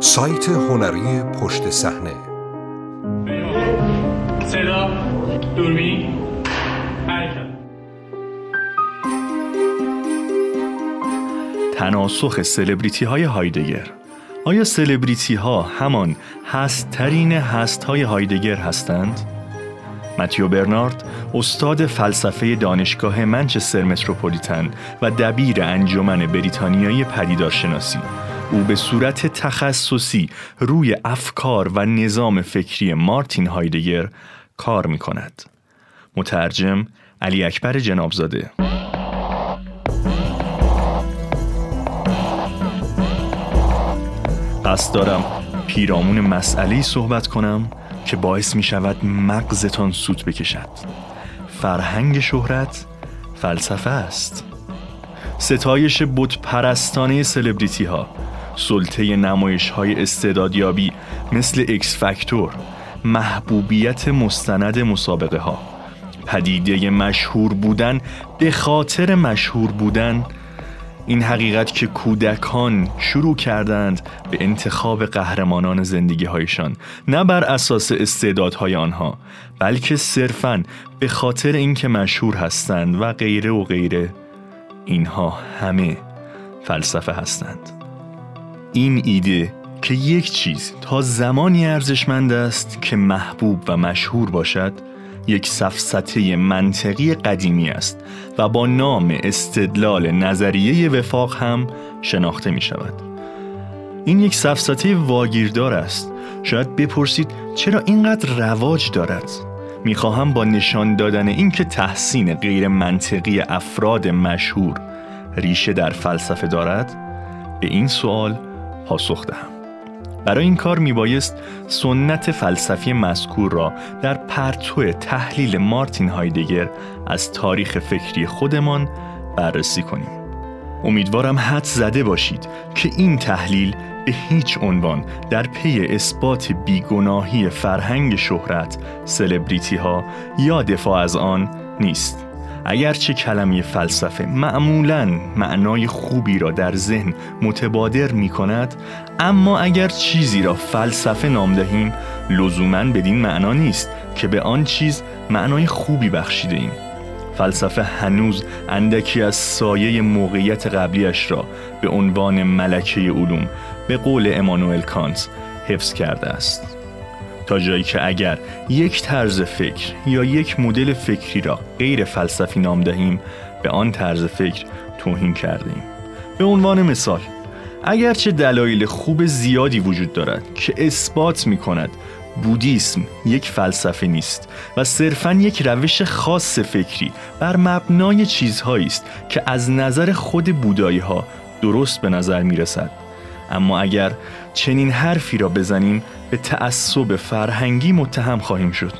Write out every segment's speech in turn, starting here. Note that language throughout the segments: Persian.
سایت هنری پشت صحنه. صدا دوربین. حرکت. تناسخ سلبریتی های هایدگر. آیا سلبریتی ها همان هستترین هست های هایدگر هستند؟ متیو برنارد استاد فلسفه دانشگاه منچستر متروپولیتن و دبیر انجمن بریتانیایی پدیدارشناسی. او به صورت تخصصی روی افکار و نظام فکری مارتین هایدگر کار می کند. مترجم علی اکبر جنابزاده. قصد دارم پیرامون مسئله صحبت کنم که باعث می شود مغزتان سوت بکشد. فرهنگ شهرت فلسفه است. ستایش بود پرستانه سلبریتی ها سلطه نمایش های استعدادیابی مثل اکس فاکتور محبوبیت مستند مسابقه ها پدیده مشهور بودن به خاطر مشهور بودن این حقیقت که کودکان شروع کردند به انتخاب قهرمانان زندگی هایشان نه بر اساس استعدادهای آنها بلکه صرفاً به خاطر اینکه مشهور هستند و غیره و غیره اینها همه فلسفه هستند. این ایده که یک چیز تا زمانی ارزشمند است که محبوب و مشهور باشد یک سفسته منطقی قدیمی است و با نام استدلال نظریه وفاق هم شناخته می شود. این یک سفسته واگیردار است. شاید بپرسید چرا اینقدر رواج دارد؟ می‌خواهم با نشان دادن اینکه تحسین غیر منطقی افراد مشهور ریشه در فلسفه دارد به این سوال پاسخ دهم. برای این کار میبایست سنت فلسفی مذکور را در پرتو تحلیل مارتین هایدگر از تاریخ فکری خودمان بررسی کنیم. امیدوارم حد زده باشید که این تحلیل به هیچ عنوان در پی اثبات بیگناهی فرهنگ شهرت، سلبریتی ها یا دفاع از آن نیست. اگرچه کلمه فلسفه معمولا معنای خوبی را در ذهن متبادر می کند اما اگر چیزی را فلسفه نام دهیم لزوما بدین معنا نیست که به آن چیز معنای خوبی بخشیده ایم. فلسفه هنوز اندکی از سایه موقعیت قبلیش را به عنوان ملکه علوم به قول امانوئل کانت حفظ کرده است. تا جایی که اگر یک طرز فکر یا یک مدل فکری را غیر فلسفی نام دهیم به آن طرز فکر توهین کردیم به عنوان مثال اگرچه دلایل خوب زیادی وجود دارد که اثبات می کند بودیسم یک فلسفه نیست و صرفا یک روش خاص فکری بر مبنای چیزهایی است که از نظر خود بودایی ها درست به نظر می رسد اما اگر چنین حرفی را بزنیم به تعصب فرهنگی متهم خواهیم شد.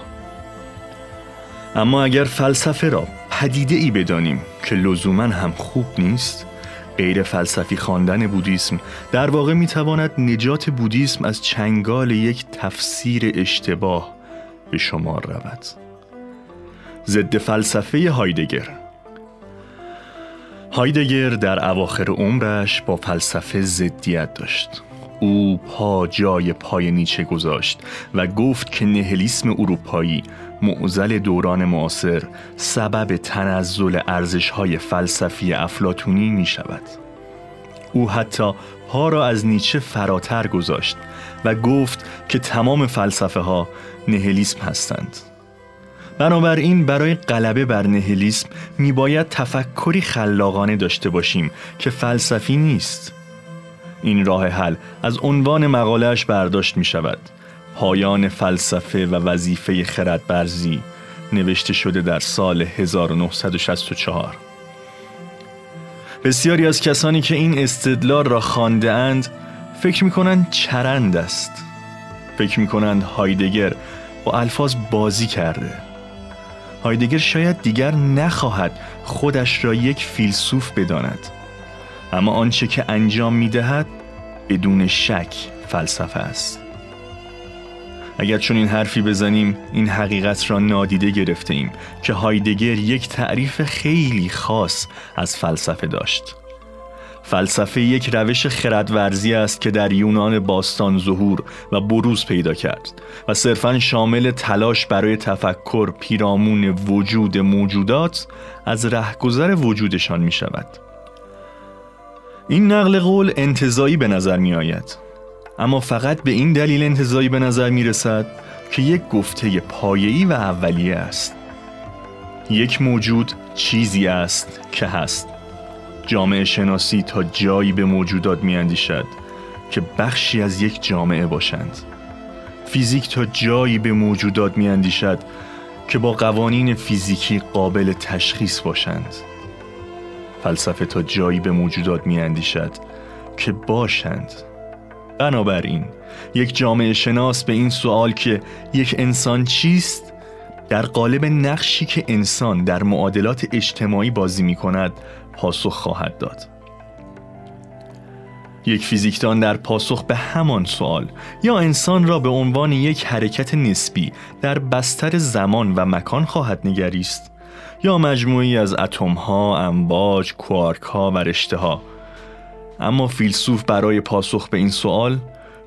اما اگر فلسفه را پدیده ای بدانیم که لزوما هم خوب نیست غیر فلسفی خواندن بودیسم در واقع می‌تواند نجات بودیسم از چنگال یک تفسیر اشتباه به شمار رود. ضد فلسفه هایدگر هایدگر در اواخر عمرش با فلسفه ضدیت داشت او پا جای پای نیچه گذاشت و گفت که نهلیسم اروپایی معزل دوران معاصر سبب تنزل ارزش‌های فلسفی افلاتونی می شود. او حتی پا را از نیچه فراتر گذاشت و گفت که تمام فلسفه ها نهلیسم هستند. بنابراین برای غلبه بر نهلیسم می باید تفکری خلاقانه داشته باشیم که فلسفی نیست. این راه حل از عنوان مقالهش برداشت می شود پایان فلسفه و وظیفه خردبرزی نوشته شده در سال 1964 بسیاری از کسانی که این استدلال را خانده اند فکر می کنند چرند است. فکر می کنند هایدگر با الفاظ بازی کرده. هایدگر شاید دیگر نخواهد خودش را یک فیلسوف بداند. اما آنچه که انجام می دهد بدون شک فلسفه است. اگر چون این حرفی بزنیم این حقیقت را نادیده گرفته ایم که هایدگر یک تعریف خیلی خاص از فلسفه داشت. فلسفه یک روش خردورزی است که در یونان باستان ظهور و بروز پیدا کرد و صرفا شامل تلاش برای تفکر پیرامون وجود موجودات از رهگذر وجودشان می شود. این نقل قول انتظایی به نظر می آید اما فقط به این دلیل انتظایی به نظر می رسد که یک گفته پایه‌ای و اولیه است. یک موجود چیزی است که هست. جامعه شناسی تا جایی به موجودات می اندیشد که بخشی از یک جامعه باشند. فیزیک تا جایی به موجودات می اندیشد که با قوانین فیزیکی قابل تشخیص باشند. فلسفه تا جایی به موجودات می اندیشد که باشند. بنابراین یک جامعه شناس به این سوال که یک انسان چیست در قالب نقشی که انسان در معادلات اجتماعی بازی می کند پاسخ خواهد داد یک فیزیکدان در پاسخ به همان سوال یا انسان را به عنوان یک حرکت نسبی در بستر زمان و مکان خواهد نگریست یا مجموعی از اتم ها، امواج، کوارک ها و رشته ها اما فیلسوف برای پاسخ به این سوال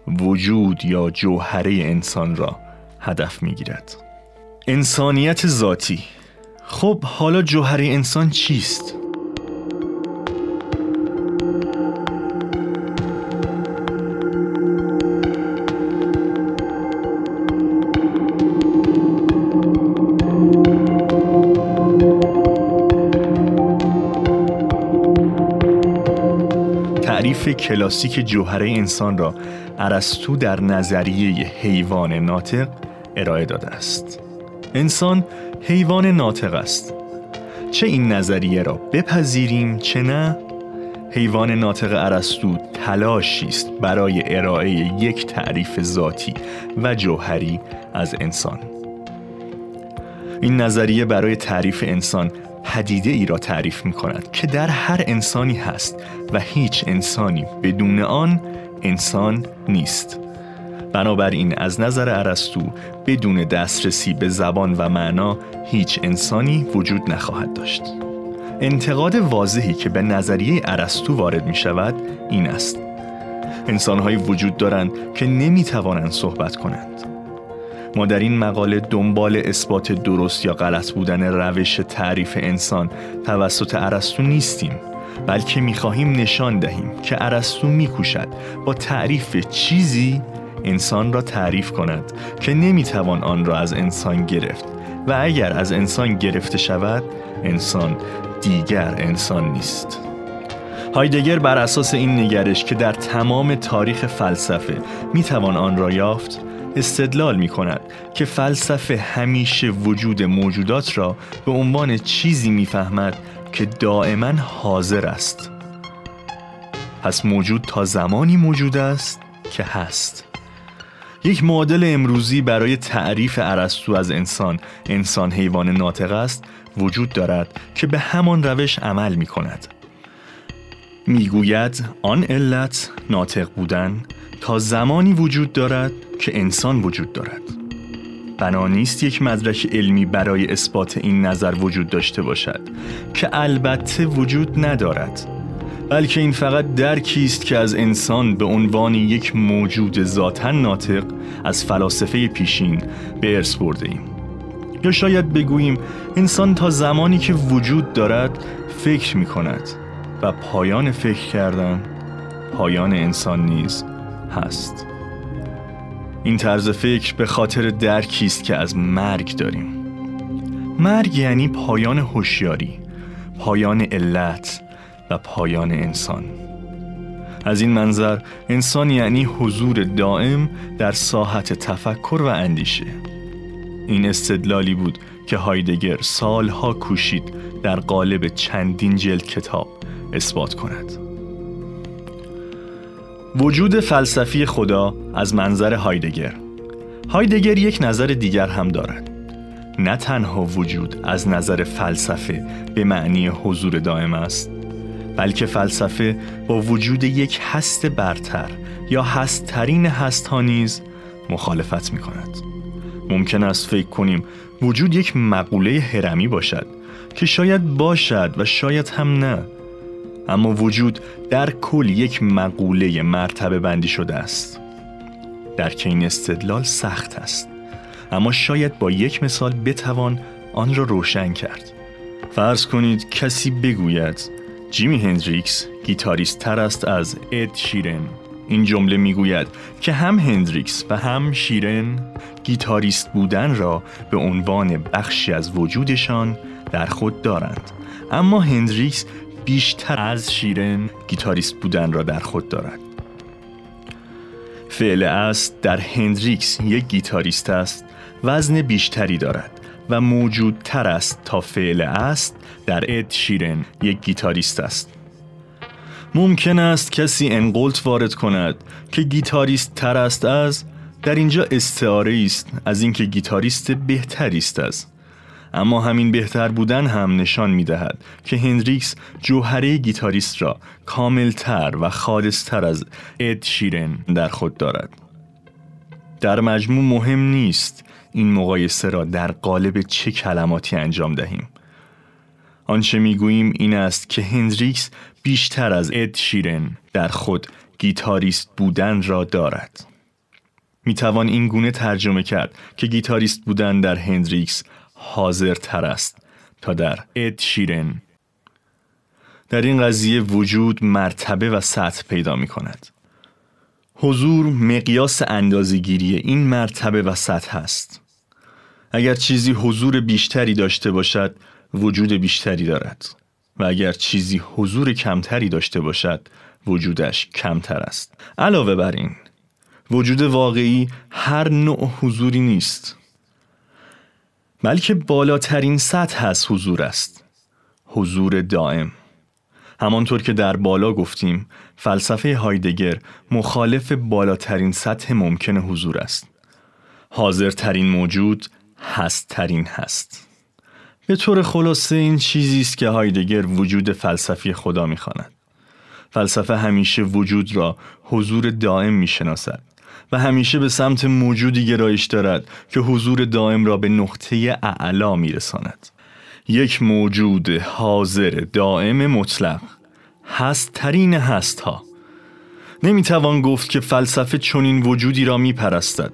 وجود یا جوهره انسان را هدف می گیرد. انسانیت ذاتی خب حالا جوهره انسان چیست؟ تعریف کلاسیک جوهره انسان را ارسطو در نظریه حیوان ناطق ارائه داده است. انسان حیوان ناطق است. چه این نظریه را بپذیریم چه نه؟ حیوان ناطق ارسطو تلاشی است برای ارائه یک تعریف ذاتی و جوهری از انسان. این نظریه برای تعریف انسان پدیده ای را تعریف می کند که در هر انسانی هست و هیچ انسانی بدون آن انسان نیست. بنابراین از نظر ارسطو بدون دسترسی به زبان و معنا هیچ انسانی وجود نخواهد داشت. انتقاد واضحی که به نظریه ارسطو وارد می شود این است. انسانهایی وجود دارند که نمی توانند صحبت کنند. ما در این مقاله دنبال اثبات درست یا غلط بودن روش تعریف انسان توسط ارسطو نیستیم بلکه می‌خواهیم نشان دهیم که ارسطو میکوشد با تعریف چیزی انسان را تعریف کند که نمی‌توان آن را از انسان گرفت و اگر از انسان گرفته شود انسان دیگر انسان نیست. هایدگر بر اساس این نگرش که در تمام تاریخ فلسفه می‌توان آن را یافت استدلال می کند که فلسفه همیشه وجود موجودات را به عنوان چیزی می‌فهمد که دائما حاضر است. پس موجود تا زمانی موجود است که هست. یک معادل امروزی برای تعریف ارسطو از انسان انسان حیوان ناطق است وجود دارد که به همان روش عمل می کند می‌گوید آن علت ناطق بودن تا زمانی وجود دارد که انسان وجود دارد. بنا نیست یک مدرک علمی برای اثبات این نظر وجود داشته باشد که البته وجود ندارد بلکه این فقط درکی است که از انسان به عنوان یک موجود ذاتا ناطق از فلاسفه پیشین به ارث برده ایم. یا شاید بگوییم انسان تا زمانی که وجود دارد فکر می کند و پایان فکر کردن پایان انسان نیز هست. این طرز فکر به خاطر درکی است که از مرگ داریم. مرگ یعنی پایان هوشیاری پایان علت و پایان انسان. از این منظر انسان یعنی حضور دائم در ساحت تفکر و اندیشه. این استدلالی بود که هایدگر سالها کوشید در قالب چندین جلد کتاب اثبات کند. وجود فلسفی خدا از منظر هایدگر. هایدگر یک نظر دیگر هم دارد. نه تنها وجود از نظر فلسفه به معنی حضور دائم است بلکه فلسفه با وجود یک هست برتر یا هستترین هست ها نیز مخالفت می کند ممکن است فکر کنیم وجود یک مقوله هرمی باشد که شاید باشد و شاید هم نه. اما وجود در کل یک مقوله مرتبه بندی شده است. درک این استدلال سخت است. اما شاید با یک مثال بتوان آن را روشن کرد. فرض کنید کسی بگوید جیمی هندریکس گیتاریست تر است از اد شیرن. این جمله می‌گوید که هم هندریکس و هم شیرن گیتاریست بودن را به عنوان بخشی از وجودشان در خود دارند. اما هندریکس بیشتر از شیرن گیتاریست بودن را در خود دارد. فعل است در هندریکس یک گیتاریست است وزن بیشتری دارد و موجودتر است تا فعل است در اد شیرن یک گیتاریست است. ممکن است کسی ان قلت وارد کند که گیتاریست تر است از در اینجا استعاره است از اینکه گیتاریست بهتری است از. اما همین بهتر بودن هم نشان می دهد که هندریکس جوهره گیتاریست را کاملتر و خالصتر از اد شیرن در خود دارد. در مجموع مهم نیست این مقایسه را در قالب چه کلماتی انجام دهیم. آنچه می‌گوییم این است که هندریکس بیشتر از اد شیرن در خود گیتاریست بودن را دارد. می توان این گونه ترجمه کرد که گیتاریست بودن در هندریکس حاضر تر است تا در اد شیرن در این قضیه وجود مرتبه و سطح پیدا می کند. حضور مقیاس اندازگیری این مرتبه و سطح است. اگر چیزی حضور بیشتری داشته باشد وجود بیشتری دارد. و اگر چیزی حضور کمتری داشته باشد وجودش کمتر است. علاوه بر این وجود واقعی هر نوع حضوری نیست. بلکه بالاترین سطح از حضور است. حضور دائم. همانطور که در بالا گفتیم فلسفه هایدگر مخالف بالاترین سطح ممکن حضور است. حاضرترین موجود هستترین هست. به طور خلاصه این چیزی است که هایدگر وجود فلسفی خدا می‌خواند. فلسفه همیشه وجود را حضور دائم می‌شناسد. و همیشه به سمت موجودی گرایش دارد که حضور دائم را به نقطه اعلا میرساند. یک موجود حاضر دائم مطلق. هست ترین هست ها نمی‌توان گفت که فلسفه چنین وجودی را میپرستد.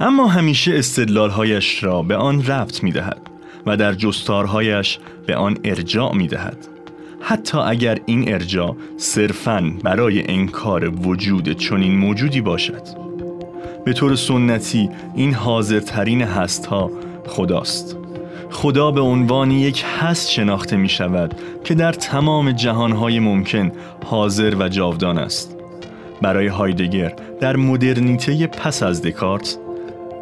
اما همیشه استدلالهایش را به آن ربط می‌دهد و در جستارهایش به آن ارجاع می‌دهد. حتی اگر این ارجاع صرفاً برای انکار وجود چنین موجودی باشد. به طور سنتی این حاضرترین هست ها خداست. خدا به عنوان یک هست شناخته می شود که در تمام جهانهای ممکن حاضر و جاودان است. برای هایدگر در مدرنیته پس از دکارت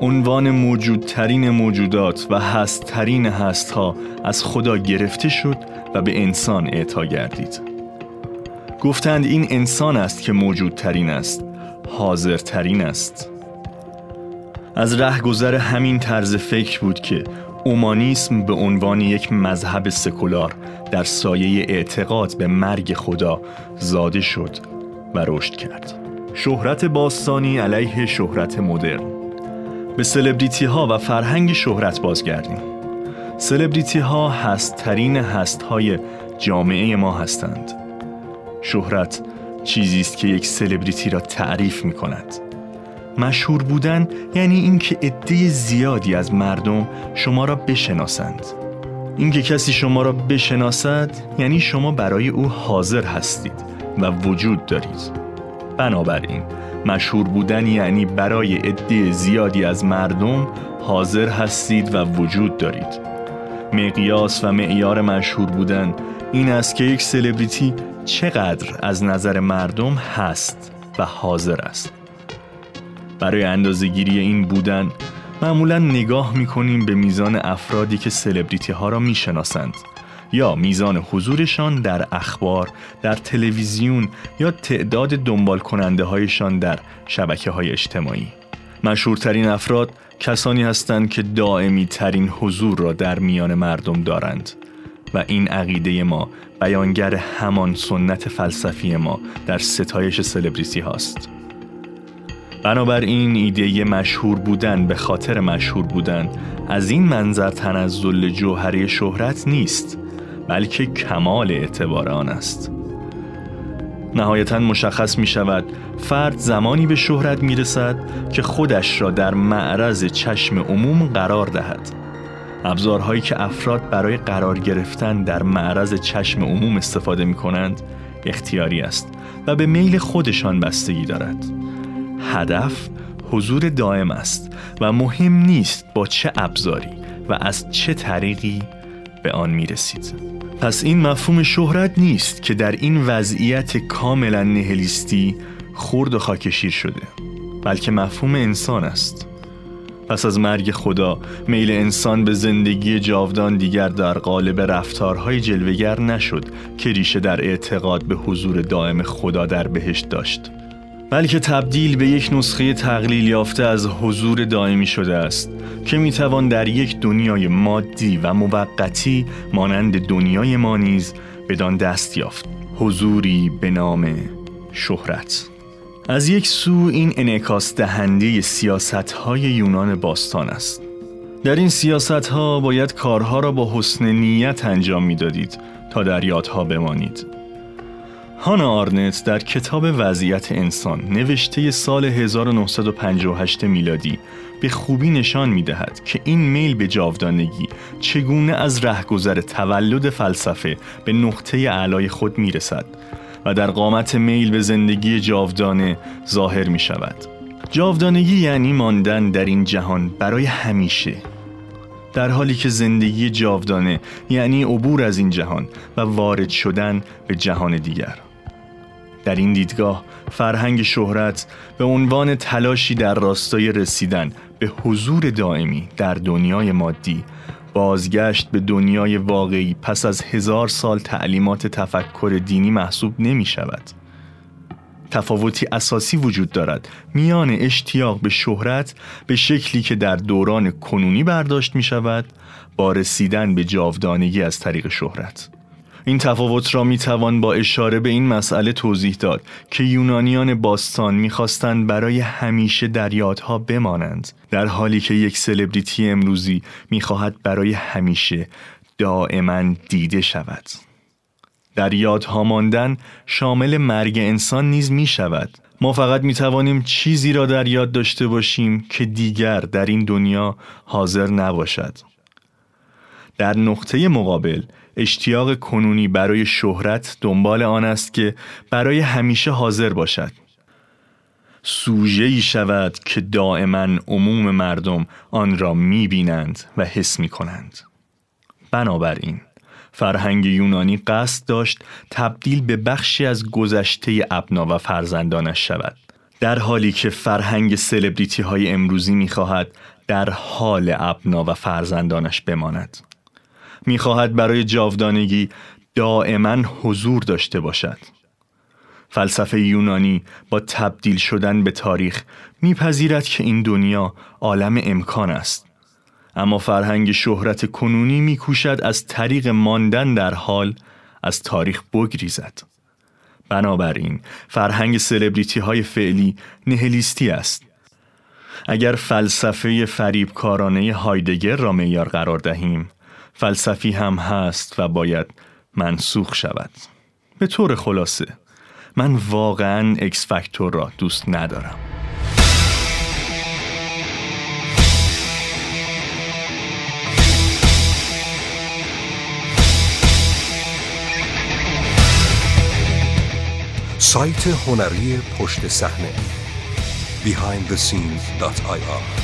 عنوان موجودترین موجودات و هستترین هستها از خدا گرفته شد و به انسان اعطا گردید. گفتند این انسان است که موجودترین است حاضرترین است. از رهگذر همین طرز فکر بود که اومانیسم به عنوان یک مذهب سکولار در سایه اعتقاد به مرگ خدا زاده شد و رشد کرد. شهرت باستانی علیه شهرت مدرن. به سلبریتی ها و فرهنگ شهرت بازگردیم. سلبریتی ها هستترین هست های جامعه ما هستند. شهرت چیزی است که یک سلبریتی را تعریف می کند مشهور بودن یعنی اینکه عده زیادی از مردم شما را بشناسند. اینکه کسی شما را بشناسد یعنی شما برای او حاضر هستید و وجود دارید. بنابراین مشهور بودن یعنی برای عده زیادی از مردم حاضر هستید و وجود دارید. مقیاس و معیار مشهور بودن این است که یک سلبریتی چقدر از نظر مردم هست و حاضر است. برای اندازهگیری این بودن معمولا نگاه می‌کنیم به میزان افرادی که سلبریتی ها را می‌شناسند یا میزان حضورشان در اخبار، در تلویزیون یا تعداد دنبال کننده هایشان در شبکه های اجتماعی. مشهورترین افراد کسانی هستند که دائمی ترین حضور را در میان مردم دارند و این عقیده ما بیانگر همان سنت فلسفی ما در ستایش سلبریتی هاست. بنابراین ایده مشهور بودن به خاطر مشهور بودن از این منظر تنزل جوهره شهرت نیست بلکه کمال اعتبار آن است. نهایتا مشخص می شود فرد زمانی به شهرت می رسد که خودش را در معرض چشم عموم قرار دهد. ابزارهایی که افراد برای قرار گرفتن در معرض چشم عموم استفاده می کنند اختیاری است و به میل خودشان بستگی دارد. هدف حضور دائم است و مهم نیست با چه ابزاری و از چه طریقی به آن می رسید. پس این مفهوم شهرت نیست که در این وضعیت کاملا نهلیستی خورد و خاکشیر شده بلکه مفهوم انسان است پس از مرگ خدا میل انسان به زندگی جاودان دیگر در قالب رفتارهای جلوگر نشد که ریشه در اعتقاد به حضور دائم خدا در بهشت داشت بلکه تبدیل به یک نسخه تقلیل یافته از حضور دائمی شده است که می‌توان در یک دنیای مادی و موقتی مانند دنیای ما نیز بدان دست یافت. حضوری به نام شهرت. از یک سو این انعکاس دهنده سیاست های یونان باستان است. در این سیاست ها باید کارها را با حسن نیت انجام می‌دادید تا در یادها بمانید. هانا آرنت در کتاب وضعیت انسان نوشته سال 1958 میلادی به خوبی نشان می دهد که این میل به جاودانگی چگونه از رهگذر تولد فلسفه به نقطه اعلای خود می رسد و در قامت میل به زندگی جاودانه ظاهر می شود. جاودانگی یعنی ماندن در این جهان برای همیشه در حالی که زندگی جاودانه یعنی عبور از این جهان و وارد شدن به جهان دیگر در این دیدگاه فرهنگ شهرت به عنوان تلاشی در راستای رسیدن به حضور دائمی در دنیای مادی بازگشت به دنیای واقعی پس از هزار سال تعلیمات تفکر دینی محسوب نمی شود. تفاوتی اساسی وجود دارد میان اشتیاق به شهرت به شکلی که در دوران کنونی برداشت می شود با رسیدن به جاودانگی از طریق شهرت. این تفاوت را می توان با اشاره به این مسئله توضیح داد که یونانیان باستان می‌خواستند برای همیشه در یادها بمانند در حالی که یک سلبریتی امروزی می‌خواهد برای همیشه دائما دیده شود. در یادها ماندن شامل مرگ انسان نیز می شود ما فقط می توانیم چیزی را در یاد داشته باشیم که دیگر در این دنیا حاضر نباشد. در نقطه مقابل اشتیاق کنونی برای شهرت دنبال آن است که برای همیشه حاضر باشد. سوژه ای شود که دائما عموم مردم آن را می بینند و حس می کنند بنابراین فرهنگ یونانی قصد داشت تبدیل به بخشی از گذشته ابنا و فرزندانش شود در حالی که فرهنگ سلبریتی های امروزی می خواهد در حال ابنا و فرزندانش بماند. می‌خواهد برای جاودانگی دائما حضور داشته باشد. فلسفه یونانی با تبدیل شدن به تاریخ میپذیرد که این دنیا عالم امکان است. اما فرهنگ شهرت کنونی میکوشد از طریق ماندن در حال از تاریخ بگریزد. بنابراین فرهنگ سلبریتی های فعلی نهلیستی است. اگر فلسفه فریبکارانه هایدگر را معیار قرار دهیم فلسفی هم هست و باید منسوخ شود. به طور خلاصه من واقعا اکس فاکتور را دوست ندارم. سایت هنری پشت صحنه behindthescenes.ir